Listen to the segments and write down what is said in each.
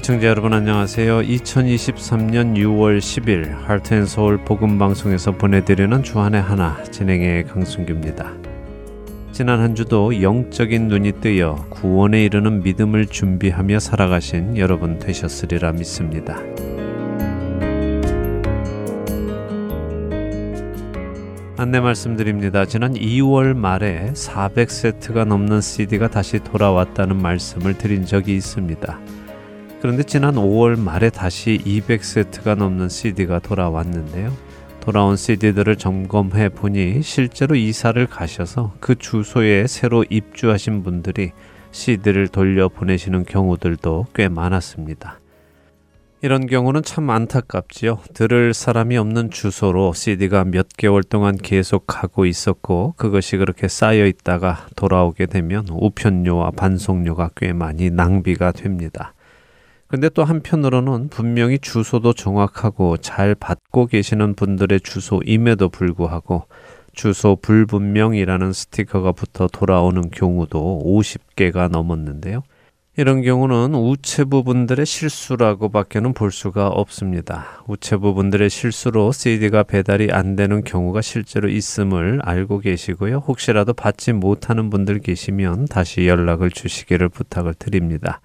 애청자 여러분 안녕하세요. 2023년 6월 10일 할트앤서울 복음방송에서 보내드리는 주안의 하나 진행의 강순규입니다. 지난 한 주도 영적인 눈이 뜨여 구원에 이르는 믿음을 준비하며 살아가신 여러분 되셨으리라 믿습니다. 안내 말씀드립니다. 지난 2월 말에 400세트가 넘는 CD가 다시 돌아왔다는 말씀을 드린 적이 있습니다. 그런데 지난 5월 말에 다시 200세트가 넘는 CD가 돌아왔는데요. 돌아온 CD들을 점검해 보니 실제로 이사를 가셔서 그 주소에 새로 입주하신 분들이 CD를 돌려 보내시는 경우들도 꽤 많았습니다. 이런 경우는 참 안타깝지요. 들을 사람이 없는 주소로 CD가 몇 개월 동안 계속 가고 있었고 그것이 그렇게 쌓여 있다가 돌아오게 되면 우편료와 반송료가 꽤 많이 낭비가 됩니다. 근데 또 한편으로는 분명히 주소도 정확하고 잘 받고 계시는 분들의 주소임에도 불구하고 주소 불분명이라는 스티커가 붙어 돌아오는 경우도 50개가 넘었는데요. 이런 경우는 우체 부분들의 실수라고 밖에는 볼 수가 없습니다. 우체 부분들의 실수로 CD가 배달이 안 되는 경우가 실제로 있음을 알고 계시고요. 혹시라도 받지 못하는 분들 계시면 다시 연락을 주시기를 부탁을 드립니다.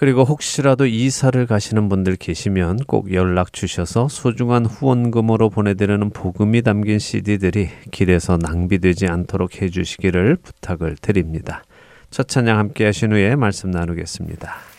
그리고 혹시라도 이사를 가시는 분들 계시면 꼭 연락 주셔서 소중한 후원금으로 보내드리는 복음이 담긴 CD들이 길에서 낭비되지 않도록 해주시기를 부탁을 드립니다. 첫 찬양 함께 하신 후에 말씀 나누겠습니다.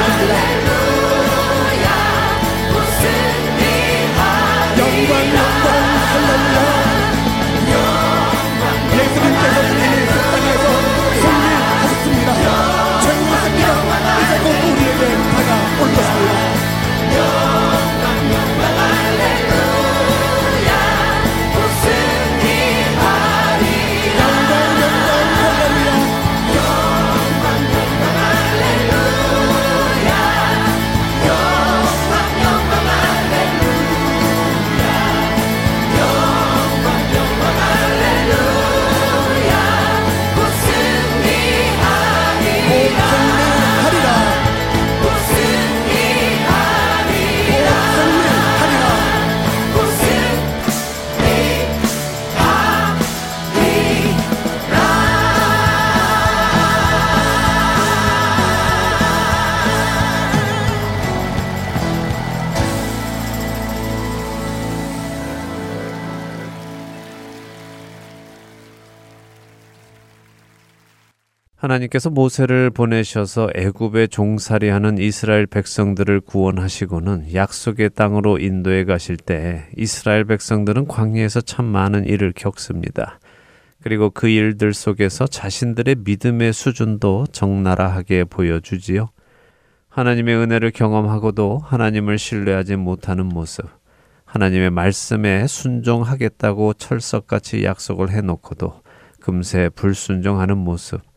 close to. 하나님께서 모세를 보내셔서 애굽에 종살이하는 이스라엘 백성들을 구원하시고는 약속의 땅으로 인도해 가실 때 이스라엘 백성들은 광야에서 참 많은 일을 겪습니다. 그리고 그 일들 속에서 자신들의 믿음의 수준도 적나라하게 보여주지요. 하나님의 은혜를 경험하고도 하나님을 신뢰하지 못하는 모습, 하나님의 말씀에 순종하겠다고 철석같이 약속을 해놓고도 금세 불순종하는 모습,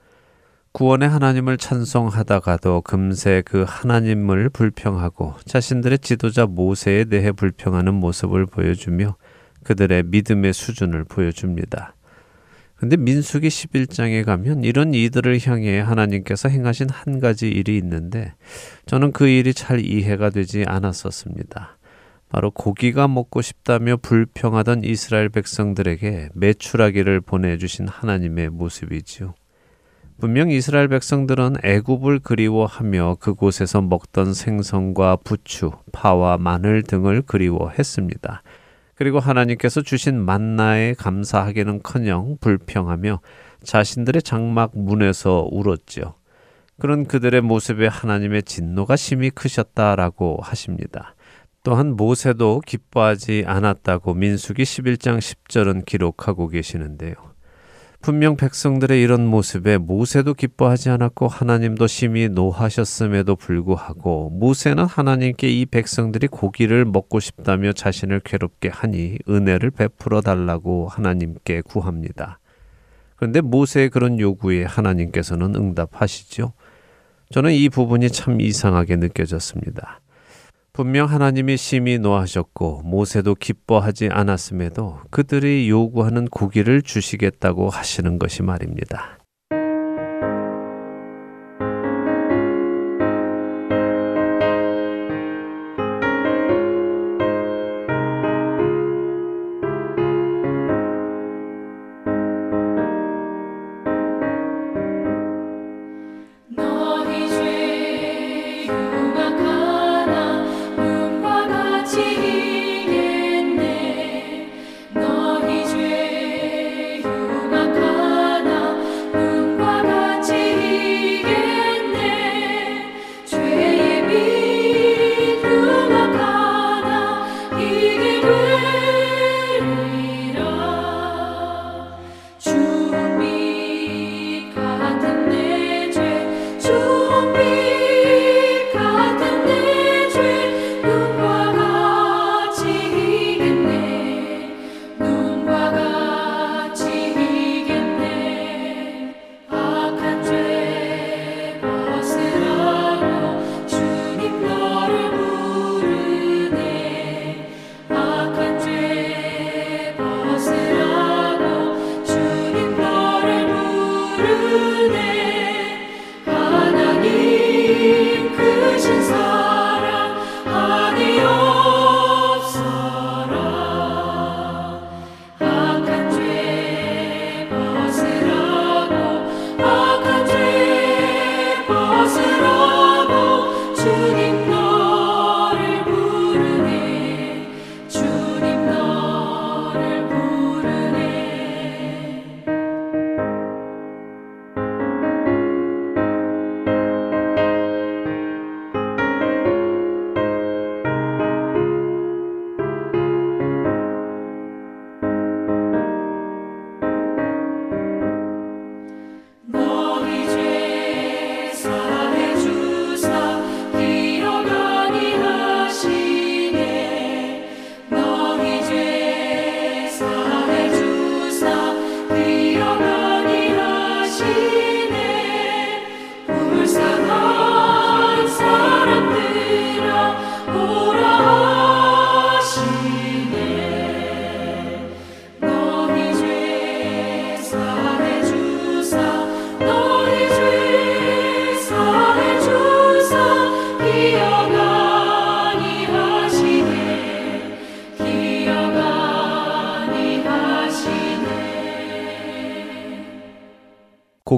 구원의 하나님을 찬송하다가도 금세 그 하나님을 불평하고 자신들의 지도자 모세에 대해 불평하는 모습을 보여주며 그들의 믿음의 수준을 보여줍니다. 근데 민수기 11장에 가면 이런 이들을 향해 하나님께서 행하신 한 가지 일이 있는데 저는 그 일이 잘 이해가 되지 않았었습니다. 바로 고기가 먹고 싶다며 불평하던 이스라엘 백성들에게 매출하기를 보내주신 하나님의 모습이지요. 분명 이스라엘 백성들은 애굽을 그리워하며 그곳에서 먹던 생선과 부추, 파와 마늘 등을 그리워했습니다. 그리고 하나님께서 주신 만나에 감사하기는커녕 불평하며 자신들의 장막 문에서 울었지요. 그런 그들의 모습에 하나님의 진노가 심히 크셨다라고 하십니다. 또한 모세도 기뻐하지 않았다고 민수기 11장 10절은 기록하고 계시는데요. 분명 백성들의 이런 모습에 모세도 기뻐하지 않았고 하나님도 심히 노하셨음에도 불구하고 모세는 하나님께 이 백성들이 고기를 먹고 싶다며 자신을 괴롭게 하니 은혜를 베풀어 달라고 하나님께 구합니다. 그런데 모세의 그런 요구에 하나님께서는 응답하시죠. 저는 이 부분이 참 이상하게 느껴졌습니다. 분명 하나님이 심히 노하셨고 모세도 기뻐하지 않았음에도 그들이 요구하는 고기를 주시겠다고 하시는 것이 말입니다.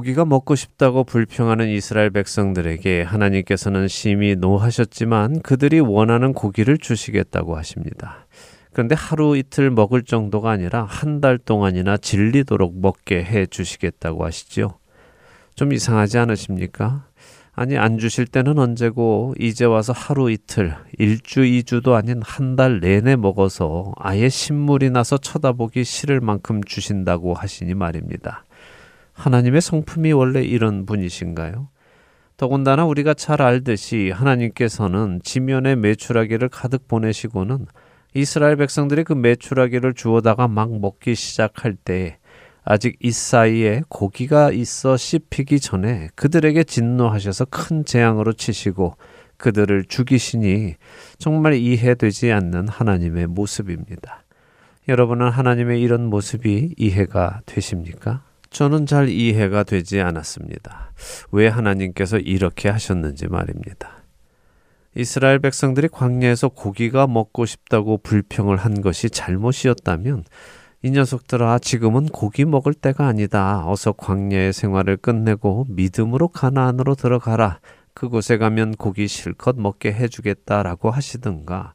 고기가 먹고 싶다고 불평하는 이스라엘 백성들에게 하나님께서는 심히 노하셨지만 그들이 원하는 고기를 주시겠다고 하십니다. 그런데 하루 이틀 먹을 정도가 아니라 한 달 동안이나 질리도록 먹게 해 주시겠다고 하시죠. 좀 이상하지 않으십니까? 아니 안 주실 때는 언제고 이제 와서 하루 이틀, 일주 이주도 아닌 한 달 내내 먹어서 아예 신물이 나서 쳐다보기 싫을 만큼 주신다고 하시니 말입니다. 하나님의 성품이 원래 이런 분이신가요? 더군다나 우리가 잘 알듯이 하나님께서는 지면에 매출하기를 가득 보내시고는 이스라엘 백성들이 그 매출하기를 주워다가 막 먹기 시작할 때 아직 이 사이에 고기가 있어 씹히기 전에 그들에게 진노하셔서 큰 재앙으로 치시고 그들을 죽이시니 정말 이해되지 않는 하나님의 모습입니다. 여러분은 하나님의 이런 모습이 이해가 되십니까? 저는 잘 이해가 되지 않았습니다. 왜 하나님께서 이렇게 하셨는지 말입니다. 이스라엘 백성들이 광야에서 고기가 먹고 싶다고 불평을 한 것이 잘못이었다면 이 녀석들아 지금은 고기 먹을 때가 아니다. 어서 광야의 생활을 끝내고 믿음으로 가나안으로 들어가라. 그곳에 가면 고기 실컷 먹게 해주겠다라고 하시든가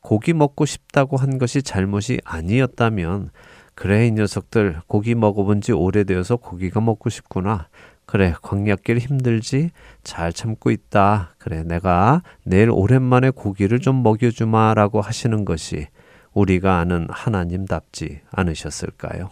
고기 먹고 싶다고 한 것이 잘못이 아니었다면 그래 이 녀석들 고기 먹어본 지 오래되어서 고기가 먹고 싶구나. 그래 광약길 힘들지 잘 참고 있다. 그래 내가 내일 오랜만에 고기를 좀 먹여주마 라고 하시는 것이 우리가 아는 하나님답지 않으셨을까요?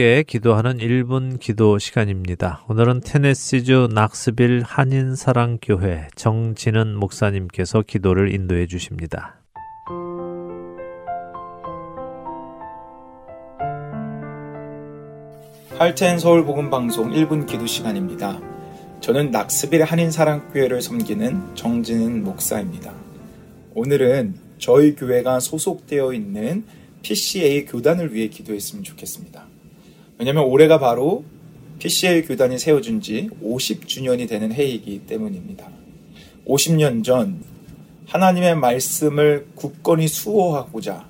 함께 기도하는 1분 기도 시간입니다. 오늘은 테네시주 낙스빌 한인사랑교회 정진은 목사님께서 기도를 인도해 주십니다. 할텐 서울 복음 방송 1분 기도 시간입니다. 저는 낙스빌 한인사랑교회를 섬기는 정진은 목사입니다. 오늘은 저희 교회가 소속되어 있는 PCA 교단을 위해 기도했으면 좋겠습니다. 왜냐하면 올해가 바로 PCA 교단이 세워진 지 50주년이 되는 해이기 때문입니다. 50년 전 하나님의 말씀을 굳건히 수호하고자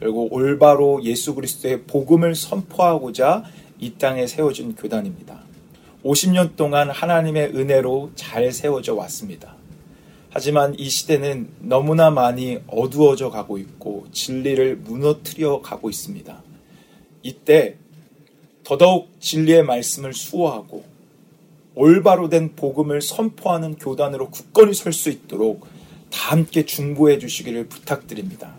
그리고 올바로 예수 그리스도의 복음을 선포하고자 이 땅에 세워진 교단입니다. 50년 동안 하나님의 은혜로 잘 세워져 왔습니다. 하지만 이 시대는 너무나 많이 어두워져 가고 있고 진리를 무너뜨려 가고 있습니다. 이때 더더욱 진리의 말씀을 수호하고 올바로 된 복음을 선포하는 교단으로 굳건히 설 수 있도록 다 함께 중보해 주시기를 부탁드립니다.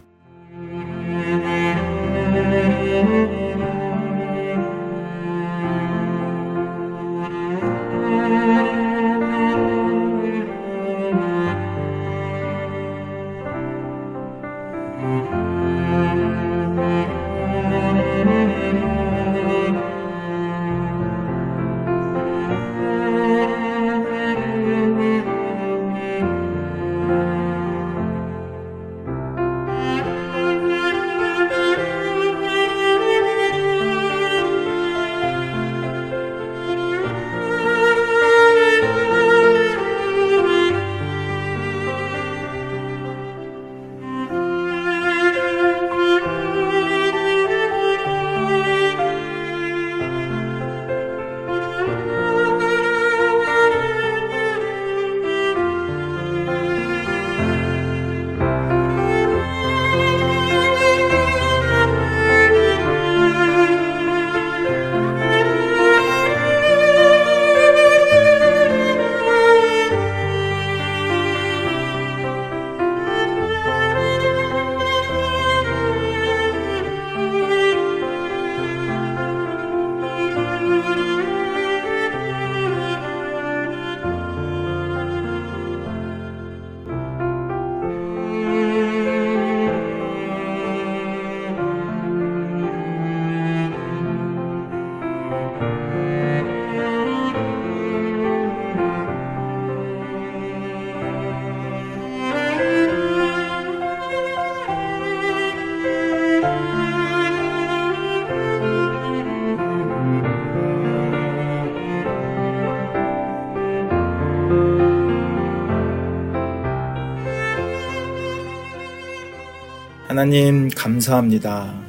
하나님 감사합니다.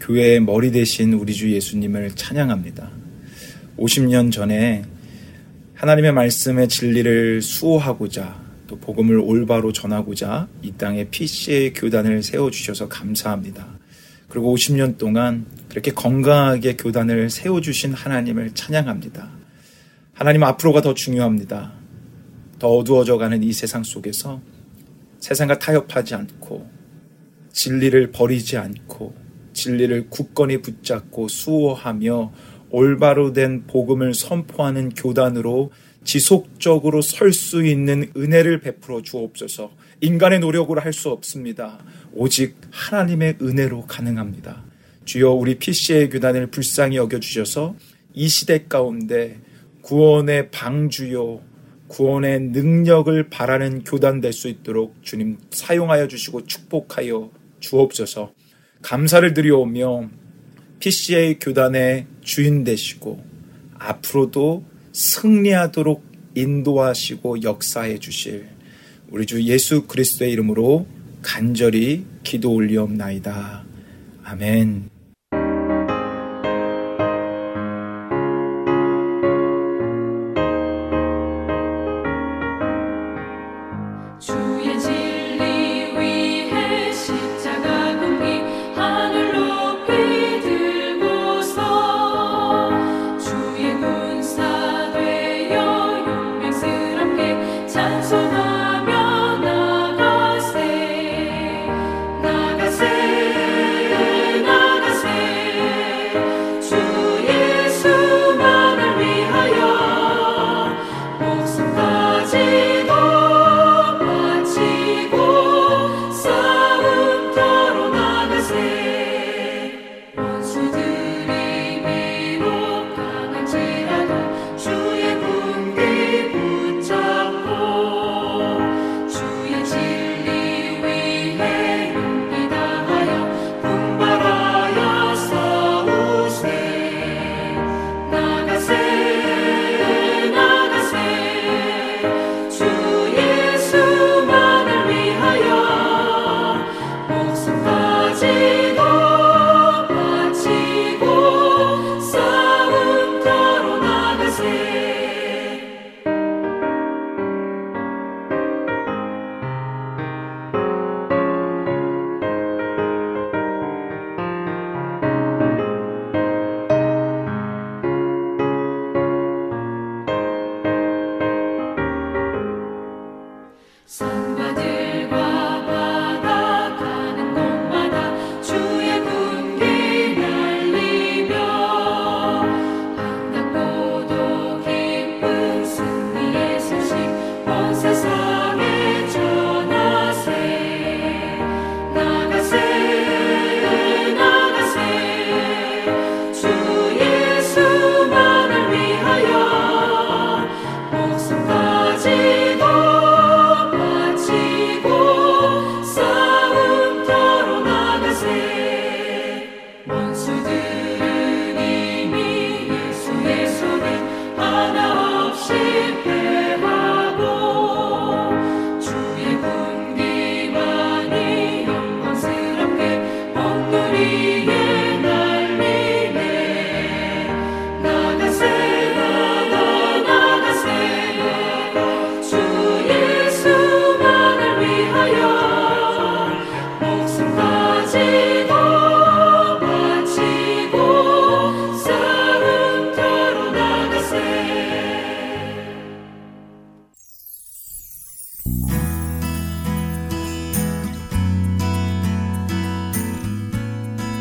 교회의 머리 대신 우리 주 예수님을 찬양합니다. 50년 전에 하나님의 말씀의 진리를 수호하고자 또 복음을 올바로 전하고자 이 땅에 PC의 교단을 세워주셔서 감사합니다. 그리고 50년 동안 그렇게 건강하게 교단을 세워주신 하나님을 찬양합니다. 하나님 앞으로가 더 중요합니다. 더 어두워져 가는 이 세상 속에서 세상과 타협하지 않고 진리를 버리지 않고 진리를 굳건히 붙잡고 수호하며 올바로 된 복음을 선포하는 교단으로 지속적으로 설 수 있는 은혜를 베풀어 주옵소서. 인간의 노력으로 할 수 없습니다. 오직 하나님의 은혜로 가능합니다. 주여 우리 PC의 교단을 불쌍히 여겨주셔서 이 시대 가운데 구원의 방주요, 구원의 능력을 바라는 교단 될 수 있도록 주님 사용하여 주시고 축복하여 주옵소서 감사를 드리오며 PCA 교단의 주인 되시고 앞으로도 승리하도록 인도하시고 역사해 주실 우리 주 예수 그리스도의 이름으로 간절히 기도 올리옵나이다. 아멘.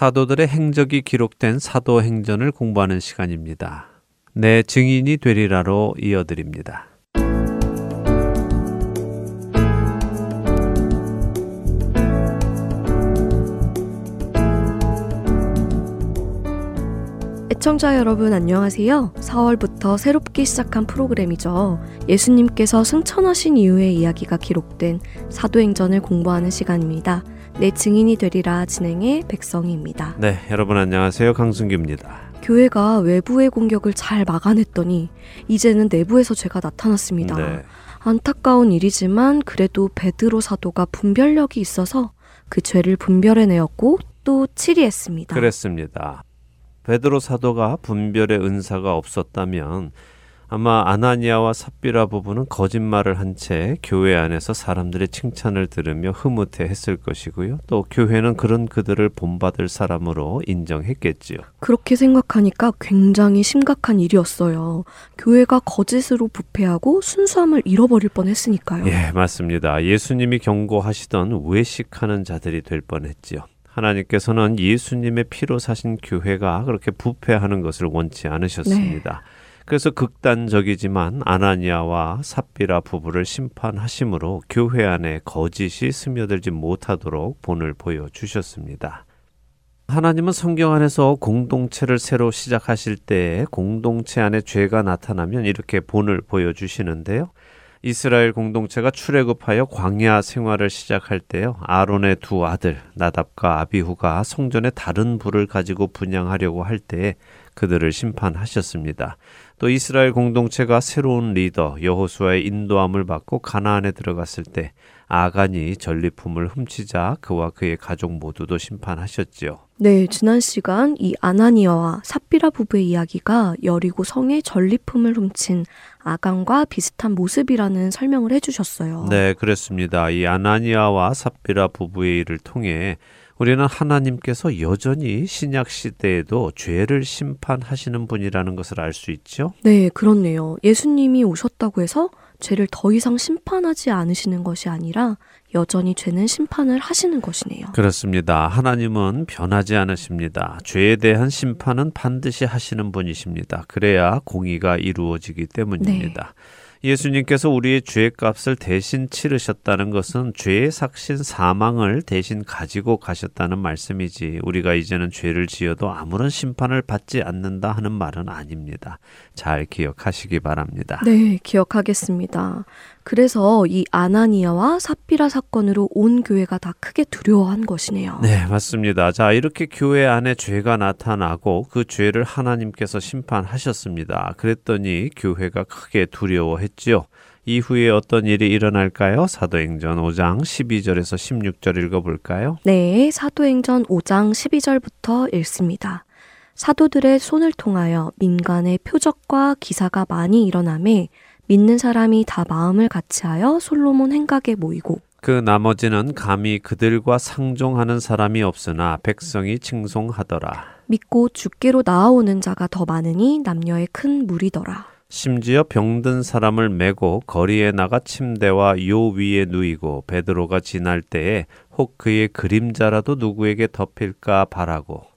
사도들의 행적이 기록된 사도행전을 공부하는 시간입니다. 내 증인이 되리라로 이어드립니다. 애청자 여러분 안녕하세요. 4월부터 새롭게 시작한 프로그램이죠. 예수님께서 승천하신 이후의 이야기가 기록된 사도행전을 공부하는 시간입니다. 내 증인이 되리라 진행의 백성희입니다. 네, 여러분 안녕하세요. 강승규입니다. 교회가 외부의 공격을 잘 막아냈더니 이제는 내부에서 죄가 나타났습니다. 네. 안타까운 일이지만 그래도 베드로 사도가 분별력이 있어서 그 죄를 분별해내었고 또 치리했습니다. 그랬습니다. 베드로 사도가 분별의 은사가 없었다면 아마 아나니아와 삽비라 부부는 거짓말을 한 채 교회 안에서 사람들의 칭찬을 들으며 흐뭇해 했을 것이고요. 또 교회는 그런 그들을 본받을 사람으로 인정했겠지요. 그렇게 생각하니까 굉장히 심각한 일이었어요. 교회가 거짓으로 부패하고 순수함을 잃어버릴 뻔 했으니까요. 예, 맞습니다. 예수님이 경고하시던 외식하는 자들이 될 뻔했지요. 하나님께서는 예수님의 피로 사신 교회가 그렇게 부패하는 것을 원치 않으셨습니다. 네. 그래서 극단적이지만 아나니아와 삽비라 부부를 심판하심으로 교회 안에 거짓이 스며들지 못하도록 본을 보여 주셨습니다. 하나님은 성경 안에서 공동체를 새로 시작하실 때 공동체 안에 죄가 나타나면 이렇게 본을 보여 주시는데요. 이스라엘 공동체가 출애굽하여 광야 생활을 시작할 때요. 아론의 두 아들 나답과 아비후가 성전에 다른 불을 가지고 분양하려고 할 때에 그들을 심판하셨습니다. 또 이스라엘 공동체가 새로운 리더 여호수아의 인도함을 받고 가나안에 들어갔을 때 아간이 전리품을 훔치자 그와 그의 가족 모두도 심판하셨지요. 네, 지난 시간 이 아나니아와 삽비라 부부의 이야기가 여리고 성의 전리품을 훔친 아간과 비슷한 모습이라는 설명을 해주셨어요. 네, 그렇습니다. 이 아나니아와 삽비라 부부의 일을 통해 우리는 하나님께서 여전히 신약 시대에도 죄를 심판하시는 분이라는 것을 알 수 있죠? 네, 그렇네요. 예수님이 오셨다고 해서 죄를 더 이상 심판하지 않으시는 것이 아니라 여전히 죄는 심판을 하시는 것이네요. 그렇습니다. 하나님은 변하지 않으십니다. 죄에 대한 심판은 반드시 하시는 분이십니다. 그래야 공의가 이루어지기 때문입니다. 네. 예수님께서 우리의 죄의 값을 대신 치르셨다는 것은 죄의 삭신 사망을 대신 가지고 가셨다는 말씀이지 우리가 이제는 죄를 지어도 아무런 심판을 받지 않는다 하는 말은 아닙니다. 잘 기억하시기 바랍니다. 네, 기억하겠습니다. 그래서 이 아나니아와 삽비라 사건으로 온 교회가 다 크게 두려워한 것이네요. 네, 맞습니다. 자, 이렇게 교회 안에 죄가 나타나고 그 죄를 하나님께서 심판하셨습니다. 그랬더니 교회가 크게 두려워했지요. 이후에 어떤 일이 일어날까요? 사도행전 5장 12절에서 16절 읽어볼까요? 네, 사도행전 5장 12절부터 읽습니다. 사도들의 손을 통하여 민간의 표적과 기사가 많이 일어남에 믿는 사람이 다 마음을 같이하여 솔로몬 행각에 모이고 그 나머지는 감히 그들과 상종하는 사람이 없으나 백성이 칭송하더라. 믿고 죽게로 나아오는 자가 더 많으니 남녀의 큰 무리더라. 심지어 병든 사람을 메고 거리에 나가 침대와 요 위에 누이고 베드로가 지날 때에 혹 그의 그림자라도 누구에게 덮일까 바라고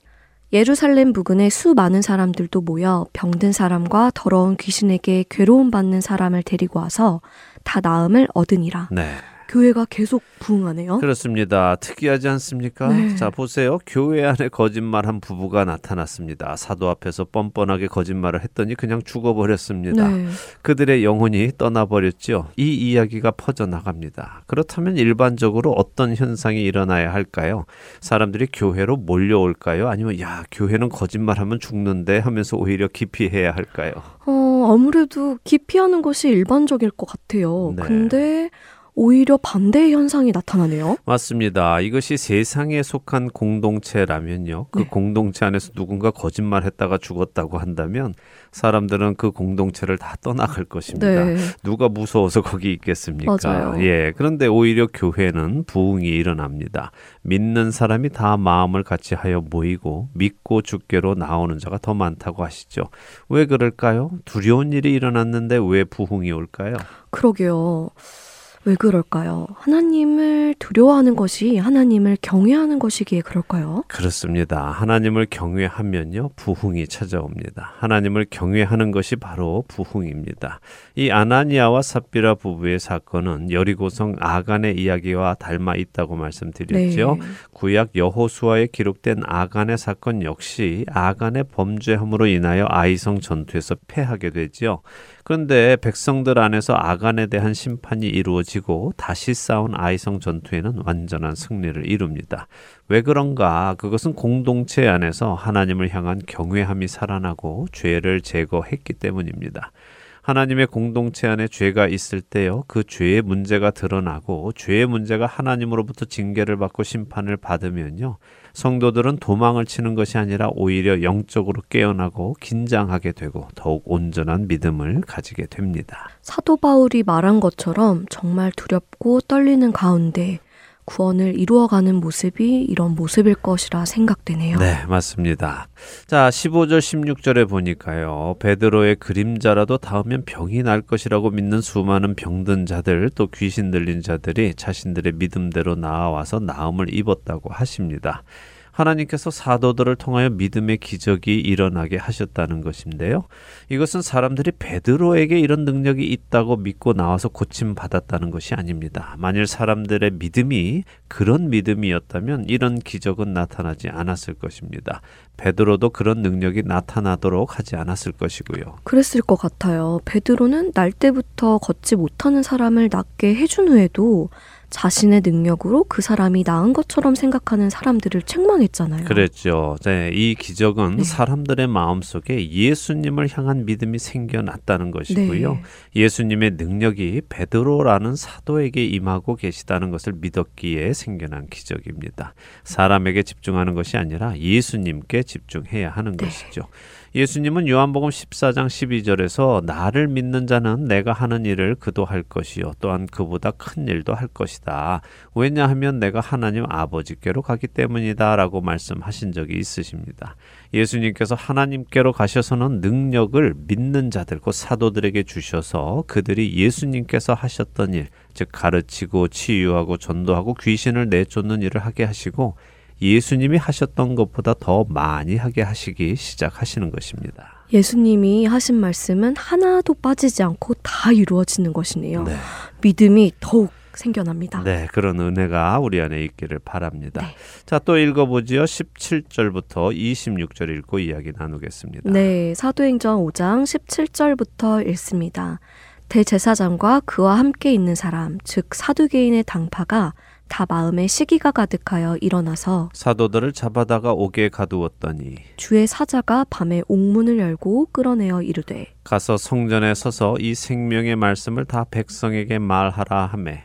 예루살렘 부근에 수많은 사람들도 모여 병든 사람과 더러운 귀신에게 괴로움 받는 사람을 데리고 와서 다 나음을 얻으니라. 네. 교회가 계속 부흥하네요. 그렇습니다. 특이하지 않습니까? 네. 자, 보세요. 교회 안에 거짓말한 부부가 나타났습니다. 사도 앞에서 뻔뻔하게 거짓말을 했더니 그냥 죽어버렸습니다. 네. 그들의 영혼이 떠나버렸죠. 이 이야기가 퍼져나갑니다. 그렇다면 일반적으로 어떤 현상이 일어나야 할까요? 사람들이 교회로 몰려올까요? 아니면 야, 교회는 거짓말하면 죽는데 하면서 오히려 기피해야 할까요? 어, 아무래도 기피하는 것이 일반적일 것 같아요. 네. 근데 오히려 반대의 현상이 나타나네요. 맞습니다. 이것이 세상에 속한 공동체라면요. 그 네. 공동체 안에서 누군가 거짓말 했다가 죽었다고 한다면 사람들은 그 공동체를 다 떠나갈 것입니다. 네. 누가 무서워서 거기 있겠습니까? 맞아요. 예. 그런데 오히려 교회는 부흥이 일어납니다. 믿는 사람이 다 마음을 같이 하여 모이고 믿고 죽게로 나오는 자가 더 많다고 하시죠. 왜 그럴까요? 두려운 일이 일어났는데 왜 부흥이 올까요? 그러게요. 왜 그럴까요? 하나님을 두려워하는 것이 하나님을 경외하는 것이기에 그럴까요? 그렇습니다. 하나님을 경외하면요, 부흥이 찾아옵니다. 하나님을 경외하는 것이 바로 부흥입니다. 이 아나니아와 삽비라 부부의 사건은 여리고성 아간의 이야기와 닮아 있다고 말씀드렸죠. 네. 구약 여호수아에 기록된 아간의 사건 역시 아간의 범죄함으로 인하여 아이성 전투에서 패하게 되지요. 그런데 백성들 안에서 아간에 대한 심판이 이루어지고 다시 싸운 아이성 전투에는 완전한 승리를 이룹니다. 왜 그런가? 그것은 공동체 안에서 하나님을 향한 경외함이 살아나고 죄를 제거했기 때문입니다. 하나님의 공동체 안에 죄가 있을 때요. 그 죄의 문제가 드러나고 죄의 문제가 하나님으로부터 징계를 받고 심판을 받으면요. 성도들은 도망을 치는 것이 아니라 오히려 영적으로 깨어나고 긴장하게 되고 더욱 온전한 믿음을 가지게 됩니다. 사도 바울이 말한 것처럼 정말 두렵고 떨리는 가운데 구원을 이루어가는 모습이 이런 모습일 것이라 생각되네요. 네, 맞습니다. 자, 15절 16절에 보니까요. 베드로의 그림자라도 닿으면 병이 날 것이라고 믿는 수많은 병든 자들 또 귀신 들린 자들이 자신들의 믿음대로 나와서 나음을 입었다고 하십니다. 하나님께서 사도들을 통하여 믿음의 기적이 일어나게 하셨다는 것인데요. 이것은 사람들이 베드로에게 이런 능력이 있다고 믿고 나와서 고침 받았다는 것이 아닙니다. 만일 사람들의 믿음이 그런 믿음이었다면 이런 기적은 나타나지 않았을 것입니다. 베드로도 그런 능력이 나타나도록 하지 않았을 것이고요. 그랬을 것 같아요. 베드로는 날 때부터 걷지 못하는 사람을 낫게 해준 후에도 자신의 능력으로 그 사람이 나은 것처럼 생각하는 사람들을 책망했잖아요. 그랬죠. 네, 이 기적은 네. 사람들의 마음 속에 예수님을 향한 믿음이 생겨났다는 것이고요. 네. 예수님의 능력이 베드로라는 사도에게 임하고 계시다는 것을 믿었기에 생겨난 기적입니다. 사람에게 집중하는 것이 아니라 예수님께 집중해야 하는 네. 것이죠. 예수님은 요한복음 14장 12절에서 나를 믿는 자는 내가 하는 일을 그도 할 것이요 또한 그보다 큰 일도 할 것이다. 왜냐하면 내가 하나님 아버지께로 가기 때문이다라고 말씀하신 적이 있으십니다. 예수님께서 하나님께로 가셔서는 능력을 믿는 자들 곧 사도들에게 주셔서 그들이 예수님께서 하셨던 일, 즉 가르치고 치유하고 전도하고 귀신을 내쫓는 일을 하게 하시고 예수님이 하셨던 것보다 더 많이 하게 하시기 시작하시는 것입니다. 예수님이 하신 말씀은 하나도 빠지지 않고 다 이루어지는 것이네요. 네. 믿음이 더욱 생겨납니다. 네, 그런 은혜가 우리 안에 있기를 바랍니다. 네. 자, 또 읽어보지요. 17절부터 26절 읽고 이야기 나누겠습니다. 네, 사도행전 5장 17절부터 읽습니다. 대제사장과 그와 함께 있는 사람, 즉 사두개인의 당파가 다 마음에 시기가 가득하여 일어나서 사도들을 잡아다가 옥에 가두었더니 주의 사자가 밤에 옥문을 열고 끌어내어 이르되 가서 성전에 서서 이 생명의 말씀을 다 백성에게 말하라 하매.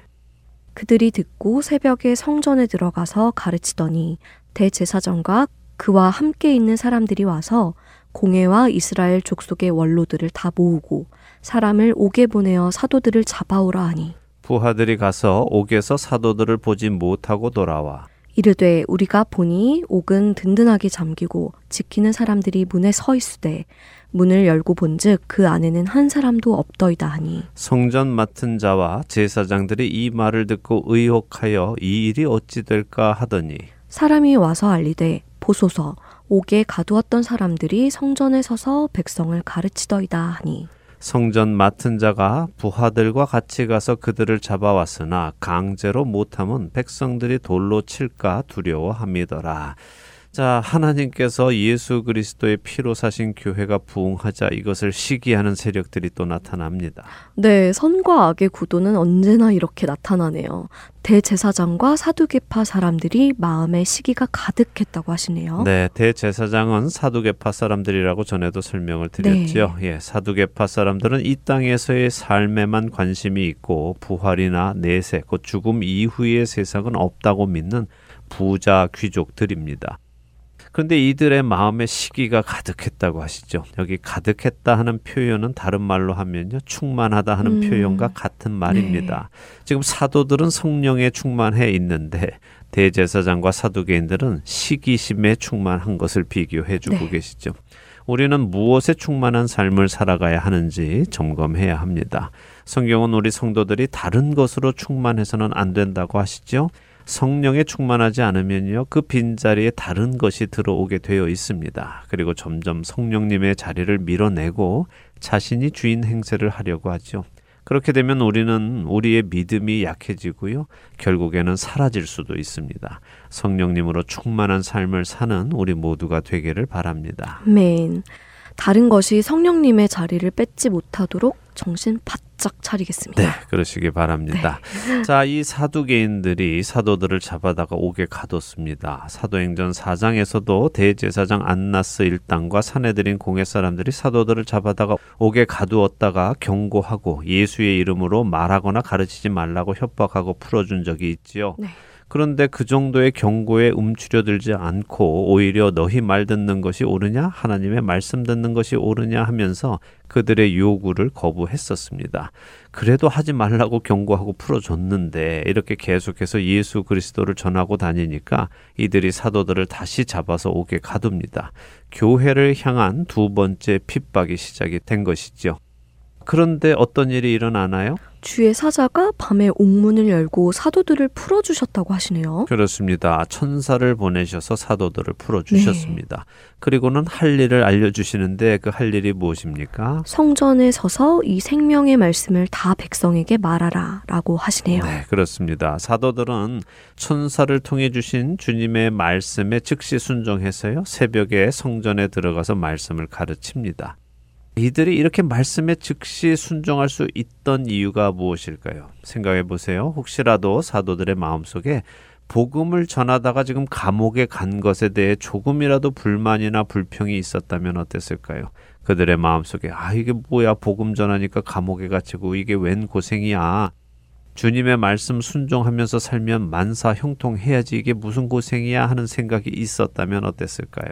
그들이 듣고 새벽에 성전에 들어가서 가르치더니 대제사장과 그와 함께 있는 사람들이 와서 공회와 이스라엘 족속의 원로들을 다 모으고 사람을 옥에 보내어 사도들을 잡아오라 하니 부하들이 가서 옥에서 사도들을 보지 못하고 돌아와. 이르되 우리가 보니 옥은 든든하게 잠기고 지키는 사람들이 문에 서 있으되 문을 열고 본즉 그 안에는 한 사람도 없더이다 하니. 성전 맡은 자와 제사장들이 이 말을 듣고 의혹하여 이 일이 어찌 될까 하더니. 사람이 와서 알리되 보소서 옥에 가두었던 사람들이 성전에 서서 백성을 가르치더이다 하니 성전 맡은 자가 부하들과 같이 가서 그들을 잡아왔으나 강제로 못하면 백성들이 돌로 칠까 두려워함이더라. 자, 하나님께서 예수 그리스도의 피로 사신 교회가 부흥하자 이것을 시기하는 세력들이 또 나타납니다. 네, 선과 악의 구도는 언제나 이렇게 나타나네요. 대제사장과 사두개파 사람들이 마음에 시기가 가득했다고 하시네요. 네, 대제사장은 사두개파 사람들이라고 전에도 설명을 드렸죠. 예, 사두개파 사람들은 이 땅에서의 삶에만 관심이 있고 부활이나 내세, 곧 죽음 이후의 세상은 없다고 믿는 부자 귀족들입니다. 그런데 이들의 마음에 시기가 가득했다고 하시죠. 여기 가득했다 하는 표현은 다른 말로 하면요. 충만하다 하는 음. 표현과 같은 말입니다. 지금 사도들은 성령에 충만해 있는데 대제사장과 사두개인들은 시기심에 충만한 것을 비교해 주고 네. 계시죠. 우리는 무엇에 충만한 삶을 살아가야 하는지 점검해야 합니다. 성경은 우리 성도들이 다른 것으로 충만해서는 안 된다고 하시죠. 성령에 충만하지 않으면요, 그 빈자리에 다른 것이 들어오게 되어 있습니다. 그리고 점점 성령님의 자리를 밀어내고 자신이 주인 행세를 하려고 하죠. 그렇게 되면 우리는 우리의 믿음이 약해지고요, 결국에는 사라질 수도 있습니다. 성령님으로 충만한 삶을 사는 우리 모두가 되기를 바랍니다. 아멘. 다른 것이 성령님의 자리를 뺏지 못하도록 정신 바짝 차리겠습니다. 네, 그러시기 바랍니다. 네. 자, 이 사두개인들이 사도들을 잡아다가 옥에 가뒀습니다. 사도행전 4장에서도 대제사장 안나스 일당과 사내들인 공회 사람들이 사도들을 잡아다가 옥에 가두었다가 경고하고 예수의 이름으로 말하거나 가르치지 말라고 협박하고 풀어준 적이 있지요. 네. 그런데 그 정도의 경고에 움츠려들지 않고 오히려 너희 말 듣는 것이 옳으냐 하나님의 말씀 듣는 것이 옳으냐 하면서 그들의 요구를 거부했었습니다. 그래도 하지 말라고 경고하고 풀어줬는데 이렇게 계속해서 예수 그리스도를 전하고 다니니까 이들이 사도들을 다시 잡아서 오게 가둡니다. 교회를 향한 두 번째 핍박이 시작이 된 것이죠. 그런데 어떤 일이 일어나나요? 주의 사자가 밤에 옥문을 열고 사도들을 풀어주셨다고 하시네요. 그렇습니다. 천사를 보내셔서 사도들을 풀어주셨습니다. 네. 그리고는 할 일을 알려주시는데 그 할 일이 무엇입니까? 성전에 서서 이 생명의 말씀을 다 백성에게 말하라 라고 하시네요. 네, 그렇습니다. 사도들은 천사를 통해 주신 주님의 말씀에 즉시 순종해서요. 새벽에 성전에 들어가서 말씀을 가르칩니다. 이들이 이렇게 말씀에 즉시 순종할 수 있던 이유가 무엇일까요? 생각해 보세요. 혹시라도 사도들의 마음속에 복음을 전하다가 지금 감옥에 간 것에 대해 조금이라도 불만이나 불평이 있었다면 어땠을까요? 그들의 마음속에 아 이게 뭐야 복음 전하니까 감옥에 갇히고 이게 웬 고생이야. 주님의 말씀 순종하면서 살면 만사 형통해야지 이게 무슨 고생이야 하는 생각이 있었다면 어땠을까요?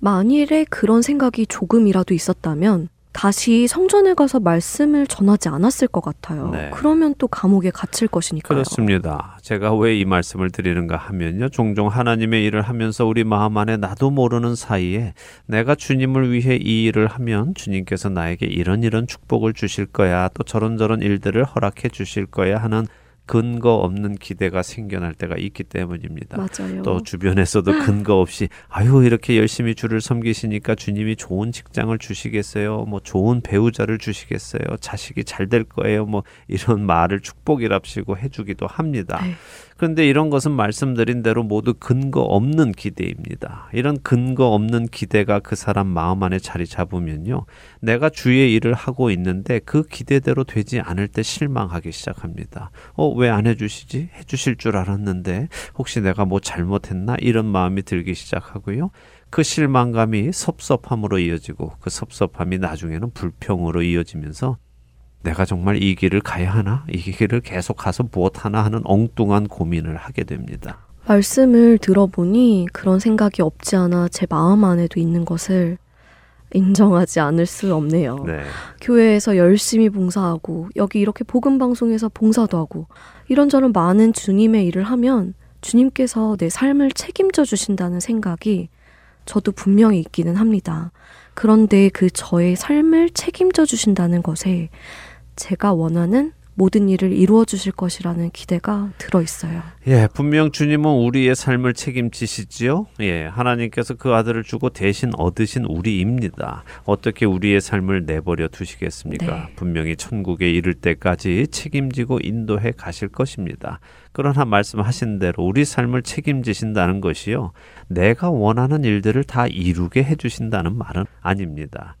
만일에 그런 생각이 조금이라도 있었다면 다시 성전에 가서 말씀을 전하지 않았을 것 같아요. 네. 그러면 또 감옥에 갇힐 것이니까요. 그렇습니다. 제가 왜 이 말씀을 드리는가 하면요. 종종 하나님의 일을 하면서 우리 마음 안에 나도 모르는 사이에 내가 주님을 위해 이 일을 하면 주님께서 나에게 이런 이런 축복을 주실 거야. 또 저런저런 일들을 허락해 주실 거야 하는 근거 없는 기대가 생겨날 때가 있기 때문입니다. 맞아요. 또 주변에서도 근거 없이 아유 이렇게 열심히 주를 섬기시니까 주님이 좋은 직장을 주시겠어요. 뭐 좋은 배우자를 주시겠어요. 자식이 잘 될 거예요. 뭐 이런 말을 축복이랍시고 해주기도 합니다. 네. 그런데 이런 것은 말씀드린 대로 모두 근거 없는 기대입니다. 이런 근거 없는 기대가 그 사람 마음 안에 자리 잡으면요. 내가 주의 일을 하고 있는데 그 기대대로 되지 않을 때 실망하기 시작합니다. 어, 왜 안 해주시지? 해주실 줄 알았는데 혹시 내가 뭐 잘못했나? 이런 마음이 들기 시작하고요. 그 실망감이 섭섭함으로 이어지고 그 섭섭함이 나중에는 불평으로 이어지면서 내가 정말 이 길을 가야 하나? 이 길을 계속 가서 무엇 하나 하는 엉뚱한 고민을 하게 됩니다. 말씀을 들어보니 그런 생각이 없지 않아 제 마음 안에도 있는 것을 인정하지 않을 수 없네요. 네. 교회에서 열심히 봉사하고 여기 이렇게 복음 방송에서 봉사도 하고 이런저런 많은 주님의 일을 하면 주님께서 내 삶을 책임져 주신다는 생각이 저도 분명히 있기는 합니다. 그런데 그 저의 삶을 책임져 주신다는 것에 제가 원하는 모든 일을 이루어 주실 것이라는 기대가 들어 있어요. 예, 분명 주님은 우리의 삶을 책임지시지요. 예, 하나님께서 그 아들을 주고 대신 얻으신 우리입니다. 어떻게 우리의 삶을 내버려 두시겠습니까? 네. 분명히 천국에 이를 때까지 책임지고 인도해 가실 것입니다. 그러나 말씀하신 대로 우리 삶을 책임지신다는 것이요. 내가 원하는 일들을 다 이루게 해 주신다는 말은 아닙니다.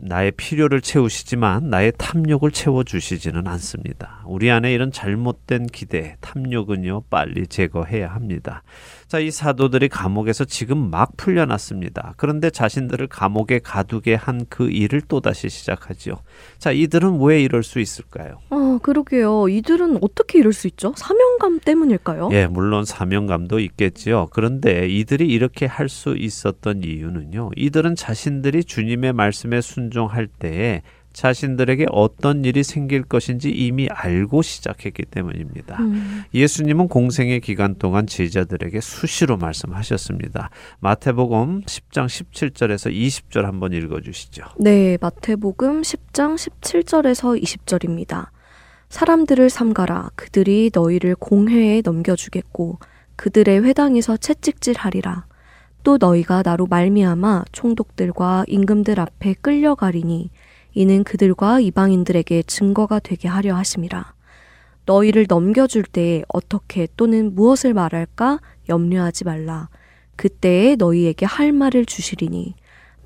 나의 필요를 채우시지만 나의 탐욕을 채워주시지는 않습니다. 우리 안에 이런 잘못된 기대, 탐욕은요, 빨리 제거해야 합니다. 자, 이 사도들이 감옥에서 지금 막 풀려났습니다. 그런데 자신들을 감옥에 가두게 한 그 일을 또다시 시작하지요. 자, 이들은 왜 이럴 수 있을까요? 아, 그러게요. 이들은 어떻게 이럴 수 있죠? 사명감 때문일까요? 예, 물론 사명감도 있겠지요. 그런데 이들이 이렇게 할 수 있었던 이유는요. 이들은 자신들이 주님의 말씀에 순종할 때에 자신들에게 어떤 일이 생길 것인지 이미 알고 시작했기 때문입니다. 음. 예수님은 공생의 기간 동안 제자들에게 수시로 말씀하셨습니다. 마태복음 10장 17절에서 20절 한번 읽어 주시죠. 네, 마태복음 10장 17절에서 20절입니다. 사람들을 삼가라 그들이 너희를 공회에 넘겨주겠고 그들의 회당에서 채찍질하리라 또 너희가 나로 말미암아 총독들과 임금들 앞에 끌려가리니 이는 그들과 이방인들에게 증거가 되게 하려 하심이라. 너희를 넘겨줄 때에 어떻게 또는 무엇을 말할까 염려하지 말라. 그때에 너희에게 할 말을 주시리니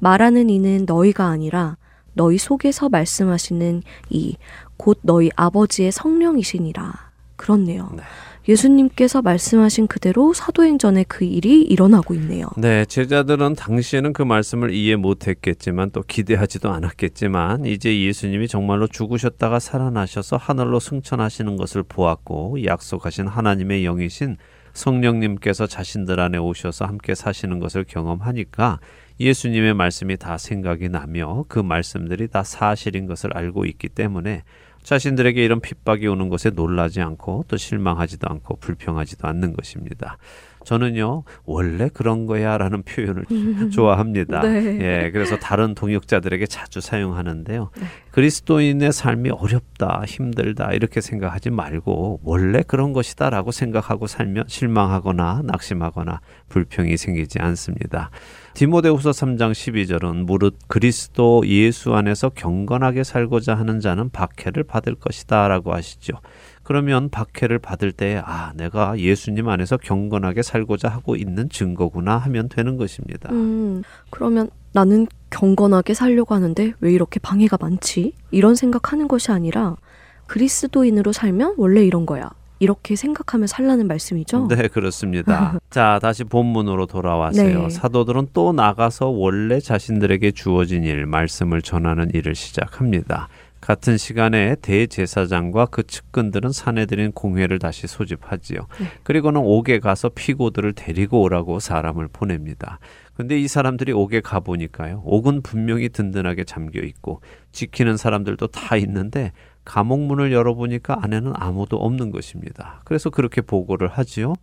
말하는 이는 너희가 아니라 너희 속에서 말씀하시는 이 곧 너희 아버지의 성령이시니라. 그렇네요. 네. 예수님께서 말씀하신 그대로 사도행전에 그 일이 일어나고 있네요. 네, 제자들은 당시에는 그 말씀을 이해 못했겠지만 또 기대하지도 않았겠지만 이제 예수님이 정말로 죽으셨다가 살아나셔서 하늘로 승천하시는 것을 보았고 약속하신 하나님의 영이신 성령님께서 자신들 안에 오셔서 함께 사시는 것을 경험하니까 예수님의 말씀이 다 생각이 나며 그 말씀들이 다 사실인 것을 알고 있기 때문에 자신들에게 이런 핍박이 오는 것에 놀라지 않고 또 실망하지도 않고 불평하지도 않는 것입니다. 저는요 원래 그런 거야라는 표현을 좋아합니다. 네. 예, 그래서 다른 동역자들에게 자주 사용하는데요. 네. 그리스도인의 삶이 어렵다, 힘들다 이렇게 생각하지 말고 원래 그런 것이다라고 생각하고 살면 실망하거나 낙심하거나 불평이 생기지 않습니다. 디모데후서 3장 12절은 무릇 그리스도 예수 안에서 경건하게 살고자 하는 자는 박해를 받을 것이다라고 하시죠. 그러면 박해를 받을 때 아, 내가 예수님 안에서 경건하게 살고자 하고 있는 증거구나 하면 되는 것입니다. 음, 그러면 나는 경건하게 살려고 하는데 왜 이렇게 방해가 많지? 이런 생각하는 것이 아니라 그리스도인으로 살면 원래 이런 거야. 이렇게 생각하며 살라는 말씀이죠. 네, 그렇습니다. 자, 다시 본문으로 돌아와세요. 네. 사도들은 또 나가서 원래 자신들에게 주어진 일, 말씀을 전하는 일을 시작합니다. 같은 시간에 대제사장과 그 측근들은 사내들인 공회를 다시 소집하지요. 네. 그리고는 옥에 가서 피고들을 데리고 오라고 사람을 보냅니다. 근데 이 사람들이 옥에 가 보니까요. 옥은 분명히 든든하게 잠겨 있고 지키는 사람들도 다 있는데 감옥 문을 열어보니까 안에는 아무도 없는 것입니다. 그래서 그렇게 보고를 하지요.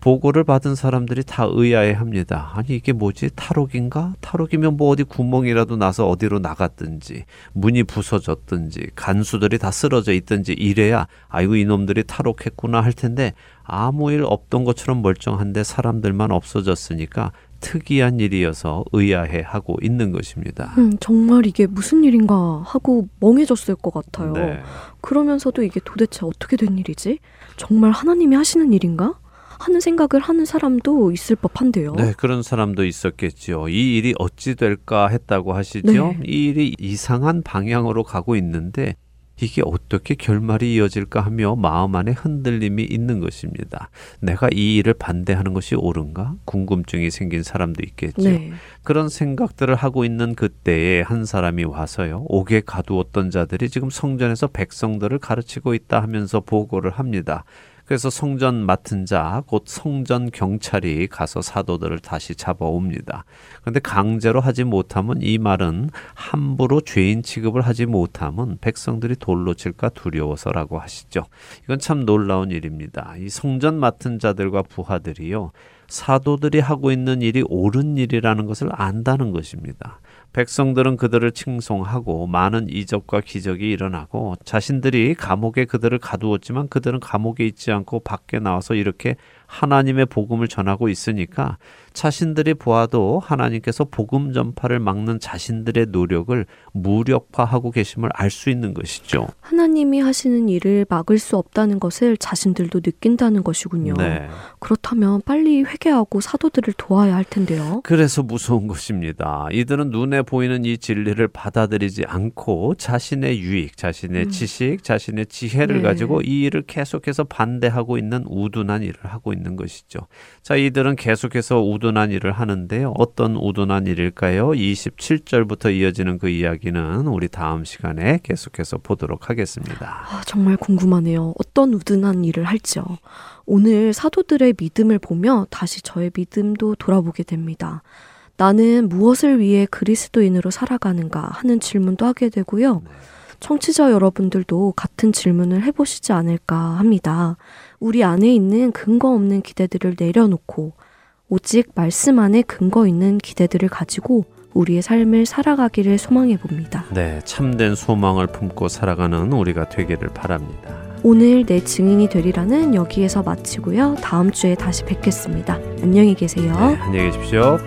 보고를 받은 사람들이 다 의아해 합니다. 아니, 이게 뭐지? 탈옥인가? 탈옥이면 뭐 어디 구멍이라도 나서 어디로 나갔든지, 문이 부서졌든지, 간수들이 다 쓰러져 있든지 이래야, 아이고, 이놈들이 탈옥했구나 할 텐데, 아무 일 없던 것처럼 멀쩡한데 사람들만 없어졌으니까 특이한 일이어서 의아해 하고 있는 것입니다. 음, 정말 이게 무슨 일인가 하고 멍해졌을 것 같아요. 네. 그러면서도 이게 도대체 어떻게 된 일이지? 정말 하나님이 하시는 일인가? 하는 생각을 하는 사람도 있을 법한데요. 네, 그런 사람도 있었겠지요. 이 일이 어찌 될까 했다고 하시죠. 네. 이 일이 이상한 방향으로 가고 있는데 이게 어떻게 결말이 이어질까 하며 마음 안에 흔들림이 있는 것입니다. 내가 이 일을 반대하는 것이 옳은가? 궁금증이 생긴 사람도 있겠죠. 네. 그런 생각들을 하고 있는 그때에 한 사람이 와서요. 옥에 가두었던 자들이 지금 성전에서 백성들을 가르치고 있다 하면서 보고를 합니다. 그래서 성전 맡은 자, 곧 성전 경찰이 가서 사도들을 다시 잡아옵니다. 그런데 강제로 하지 못하면 이 말은 함부로 죄인 취급을 하지 못하면 백성들이 돌로 칠까 두려워서라고 하시죠. 이건 참 놀라운 일입니다. 이 성전 맡은 자들과 부하들이요. 사도들이 하고 있는 일이 옳은 일이라는 것을 안다는 것입니다. 백성들은 그들을 칭송하고 많은 이적과 기적이 일어나고 자신들이 감옥에 그들을 가두었지만 그들은 감옥에 있지 않고 밖에 나와서 이렇게 하나님의 복음을 전하고 있으니까 자신들이 보아도 하나님께서 복음 전파를 막는 자신들의 노력을 무력화하고 계심을 알 수 있는 것이죠. 하나님이 하시는 일을 막을 수 없다는 것을 자신들도 느낀다는 것이군요. 네. 그렇다면 빨리 회개하고 사도들을 도와야 할 텐데요. 그래서 무서운 것입니다. 이들은 눈에 보이는 이 진리를 받아들이지 않고 자신의 유익, 자신의 음. 지식, 자신의 지혜를 네. 가지고 이 일을 계속해서 반대하고 있는 우둔한 일을 하고 있는 것이죠. 자, 이들은 계속해서 우둔 한 일을 하는데요. 어떤 우둔한 일일까요? 27절부터 이어지는 그 이야기는 우리 다음 시간에 계속해서 보도록 하겠습니다. 아, 정말 궁금하네요. 어떤 우둔한 일을 할지요. 오늘 사도들의 믿음을 보며 다시 저의 믿음도 돌아보게 됩니다. 나는 무엇을 위해 그리스도인으로 살아가는가 하는 질문도 하게 되고요. 청취자 여러분들도 같은 질문을 해보시지 않을까 합니다. 우리 안에 있는 근거 없는 기대들을 내려놓고 오직 말씀 안에 근거 있는 기대들을 가지고 우리의 삶을 살아가기를 소망해 봅니다. 네, 참된 소망을 품고 살아가는 우리가 되기를 바랍니다. 오늘 내 증인이 되리라는 여기에서 마치고요. 다음 주에 다시 뵙겠습니다. 안녕히 계세요. 네, 안녕히 계십시오.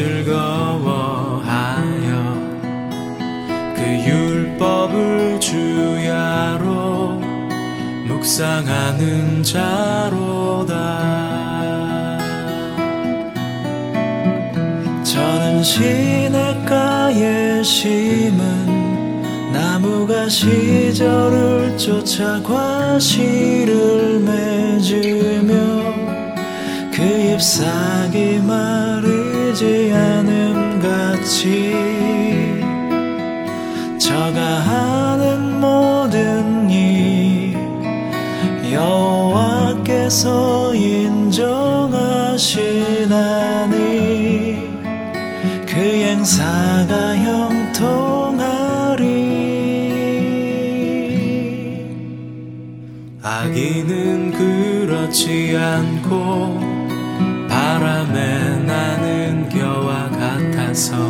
즐거워하여 그 율법을 주야로 묵상하는 자로다. 저는 시냇가에 심은 나무가 시절을 쫓아 과실을 맺으며 그 잎사귀 마 르지 않음 같이 저가 하는 모든 일. 여호와께서 인정하시나니 그 행사가 형통하리. 악인은 그렇지 않고 같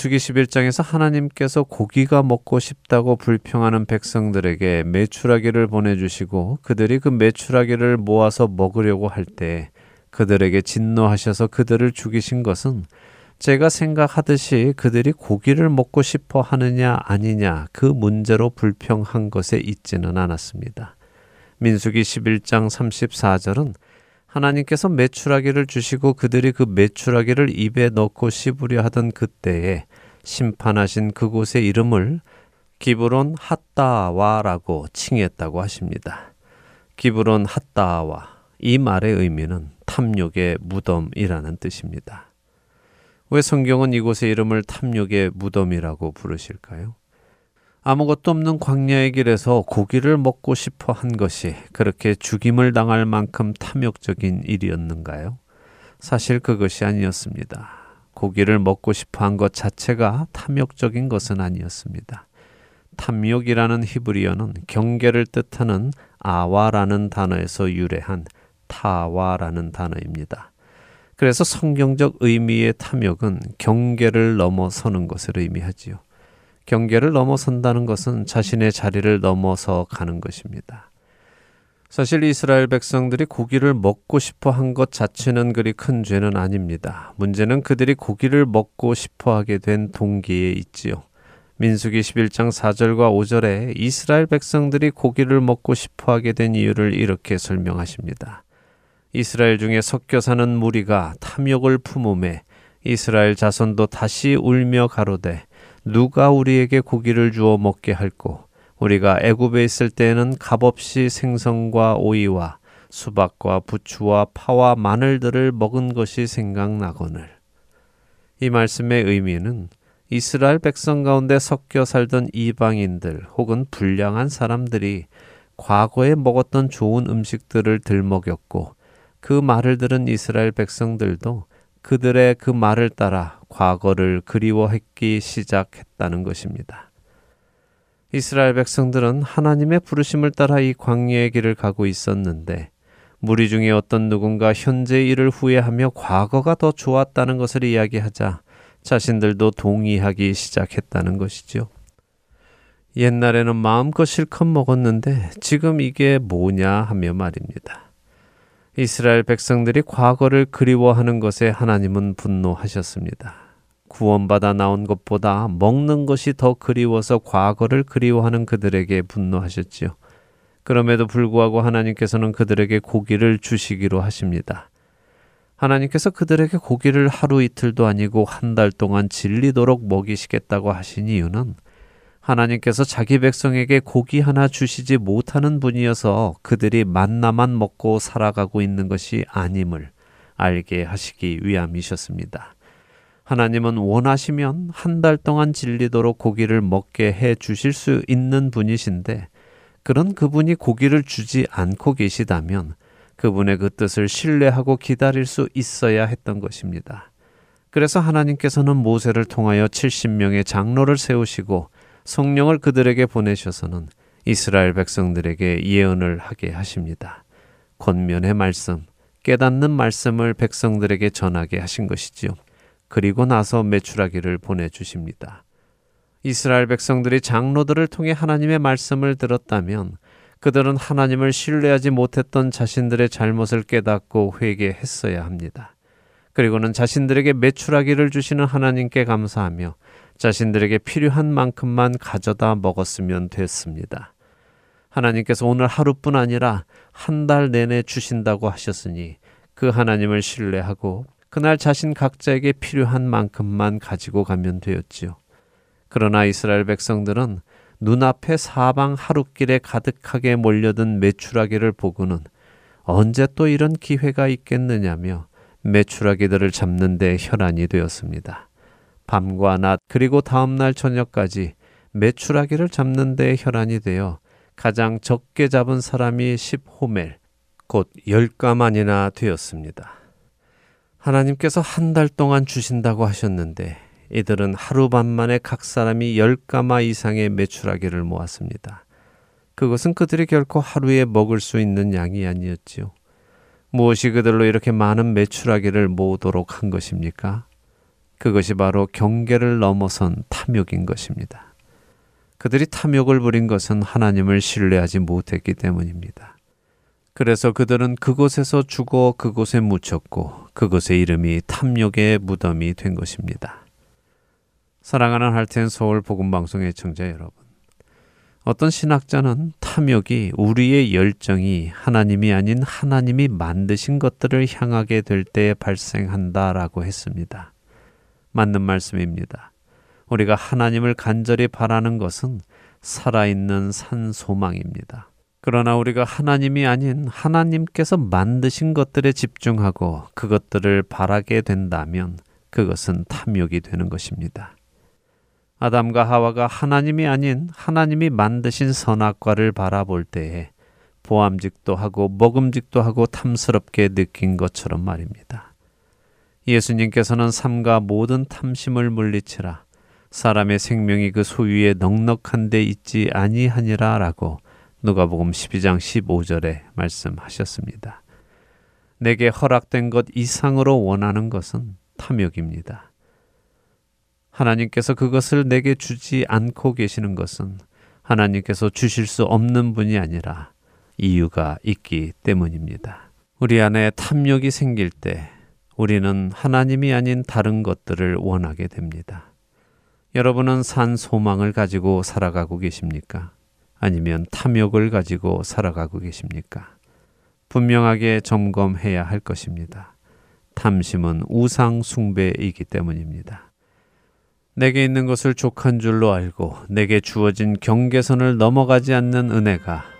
민수기 11장에서 하나님께서 고기가 먹고 싶다고 불평하는 백성들에게 메추라기를 보내주시고 그들이 그 메추라기를 모아서 먹으려고 할 때 그들에게 진노하셔서 그들을 죽이신 것은 제가 생각하듯이 그들이 고기를 먹고 싶어 하느냐 아니냐 그 문제로 불평한 것에 있지는 않았습니다. 민수기 11장 34절은 하나님께서 메추라기를 주시고 그들이 그 메추라기를 입에 넣고 씹으려 하던 그때에 심판하신 그곳의 이름을 기브론 핫다와라고 칭했다고 하십니다. 기브론 핫다와 이 말의 의미는 탐욕의 무덤이라는 뜻입니다. 왜 성경은 이곳의 이름을 탐욕의 무덤이라고 부르실까요? 아무것도 없는 광야의 길에서 고기를 먹고 싶어 한 것이 그렇게 죽임을 당할 만큼 탐욕적인 일이었는가요? 사실 그것이 아니었습니다. 고기를 먹고 싶어 한 것 자체가 탐욕적인 것은 아니었습니다. 탐욕이라는 히브리어는 경계를 뜻하는 아와라는 단어에서 유래한 타와라는 단어입니다. 그래서 성경적 의미의 탐욕은 경계를 넘어서는 것을 의미하지요. 경계를 넘어선다는 것은 자신의 자리를 넘어서 가는 것입니다. 사실 이스라엘 백성들이 고기를 먹고 싶어 한 것 자체는 그리 큰 죄는 아닙니다. 문제는 그들이 고기를 먹고 싶어 하게 된 동기에 있지요. 민수기 11장 4절과 5절에 이스라엘 백성들이 고기를 먹고 싶어 하게 된 이유를 이렇게 설명하십니다. 이스라엘 중에 섞여 사는 무리가 탐욕을 품음에 이스라엘 자손도 다시 울며 가로되 누가 우리에게 고기를 주어 먹게 할꼬 우리가 애굽에 있을 때에는 값없이 생선과 오이와 수박과 부추와 파와 마늘들을 먹은 것이 생각나거늘. 이 말씀의 의미는 이스라엘 백성 가운데 섞여 살던 이방인들 혹은 불량한 사람들이 과거에 먹었던 좋은 음식들을 들먹였고 그 말을 들은 이스라엘 백성들도 그들의 그 말을 따라 과거를 그리워했기 시작했다는 것입니다. 이스라엘 백성들은 하나님의 부르심을 따라 이 광야의 길을 가고 있었는데 무리 중에 어떤 누군가 현재 일을 후회하며 과거가 더 좋았다는 것을 이야기하자 자신들도 동의하기 시작했다는 것이죠. 옛날에는 마음껏 실컷 먹었는데 지금 이게 뭐냐 하며 말입니다. 이스라엘 백성들이 과거를 그리워하는 것에 하나님은 분노하셨습니다. 구원받아 나온 것보다 먹는 것이 더 그리워서 과거를 그리워하는 그들에게 분노하셨지요. 그럼에도 불구하고 하나님께서는 그들에게 고기를 주시기로 하십니다. 하나님께서 그들에게 고기를 하루 이틀도 아니고 한 달 동안 질리도록 먹이시겠다고 하신 이유는 하나님께서 자기 백성에게 고기 하나 주시지 못하는 분이어서 그들이 만나만 먹고 살아가고 있는 것이 아님을 알게 하시기 위함이셨습니다. 하나님은 원하시면 한 달 동안 질리도록 고기를 먹게 해 주실 수 있는 분이신데 그런 그분이 고기를 주지 않고 계시다면 그분의 그 뜻을 신뢰하고 기다릴 수 있어야 했던 것입니다. 그래서 하나님께서는 모세를 통하여 70명의 장로를 세우시고 성령을 그들에게 보내셔서는 이스라엘 백성들에게 예언을 하게 하십니다. 권면의 말씀, 깨닫는 말씀을 백성들에게 전하게 하신 것이지요. 그리고 나서 메추라기를 보내주십니다. 이스라엘 백성들이 장로들을 통해 하나님의 말씀을 들었다면 그들은 하나님을 신뢰하지 못했던 자신들의 잘못을 깨닫고 회개했어야 합니다. 그리고는 자신들에게 메추라기를 주시는 하나님께 감사하며 자신들에게 필요한 만큼만 가져다 먹었으면 됐습니다. 하나님께서 오늘 하루뿐 아니라 한 달 내내 주신다고 하셨으니 그 하나님을 신뢰하고 그날 자신 각자에게 필요한 만큼만 가지고 가면 되었지요. 그러나 이스라엘 백성들은 눈앞에 사방 하루길에 가득하게 몰려든 메추라기를 보고는 언제 또 이런 기회가 있겠느냐며 메추라기들을 잡는 데 혈안이 되었습니다. 밤과 낮 그리고 다음날 저녁까지 메추라기를 잡는 데 혈안이 되어 가장 적게 잡은 사람이 10호멜 곧 10가만이나 되었습니다. 하나님께서 한 달 동안 주신다고 하셨는데 이들은 하루밤 만에 각 사람이 열 가마 이상의 메추라기를 모았습니다. 그것은 그들이 결코 하루에 먹을 수 있는 양이 아니었지요. 무엇이 그들로 이렇게 많은 메추라기를 모으도록 한 것입니까? 그것이 바로 경계를 넘어선 탐욕인 것입니다. 그들이 탐욕을 부린 것은 하나님을 신뢰하지 못했기 때문입니다. 그래서 그들은 그곳에서 죽어 그곳에 묻혔고 그곳의 이름이 탐욕의 무덤이 된 것입니다. 사랑하는 할텐 서울 복음 방송의 청자 여러분. 어떤 신학자는 탐욕이 우리의 열정이 하나님이 아닌 하나님이 만드신 것들을 향하게 될 때 발생한다라고 했습니다. 맞는 말씀입니다. 우리가 하나님을 간절히 바라는 것은 살아있는 산 소망입니다. 그러나 우리가 하나님이 아닌 하나님께서 만드신 것들에 집중하고 그것들을 바라게 된다면 그것은 탐욕이 되는 것입니다. 아담과 하와가 하나님이 아닌 하나님이 만드신 선악과를 바라볼 때에 보암직도 하고 먹음직도 하고 탐스럽게 느낀 것처럼 말입니다. 예수님께서는 삶과 모든 탐심을 물리치라 사람의 생명이 그 소유에 넉넉한 데 있지 아니하니라 라고 누가복음 12장 15절에 말씀하셨습니다. 내게 허락된 것 이상으로 원하는 것은 탐욕입니다. 하나님께서 그것을 내게 주지 않고 계시는 것은 하나님께서 주실 수 없는 분이 아니라 이유가 있기 때문입니다. 우리 안에 탐욕이 생길 때 우리는 하나님이 아닌 다른 것들을 원하게 됩니다. 여러분은 산 소망을 가지고 살아가고 계십니까? 아니면 탐욕을 가지고 살아가고 계십니까? 분명하게 점검해야 할 것입니다. 탐심은 우상 숭배이기 때문입니다. 내게 있는 것을 족한 줄로 알고 내게 주어진 경계선을 넘어가지 않는 은혜가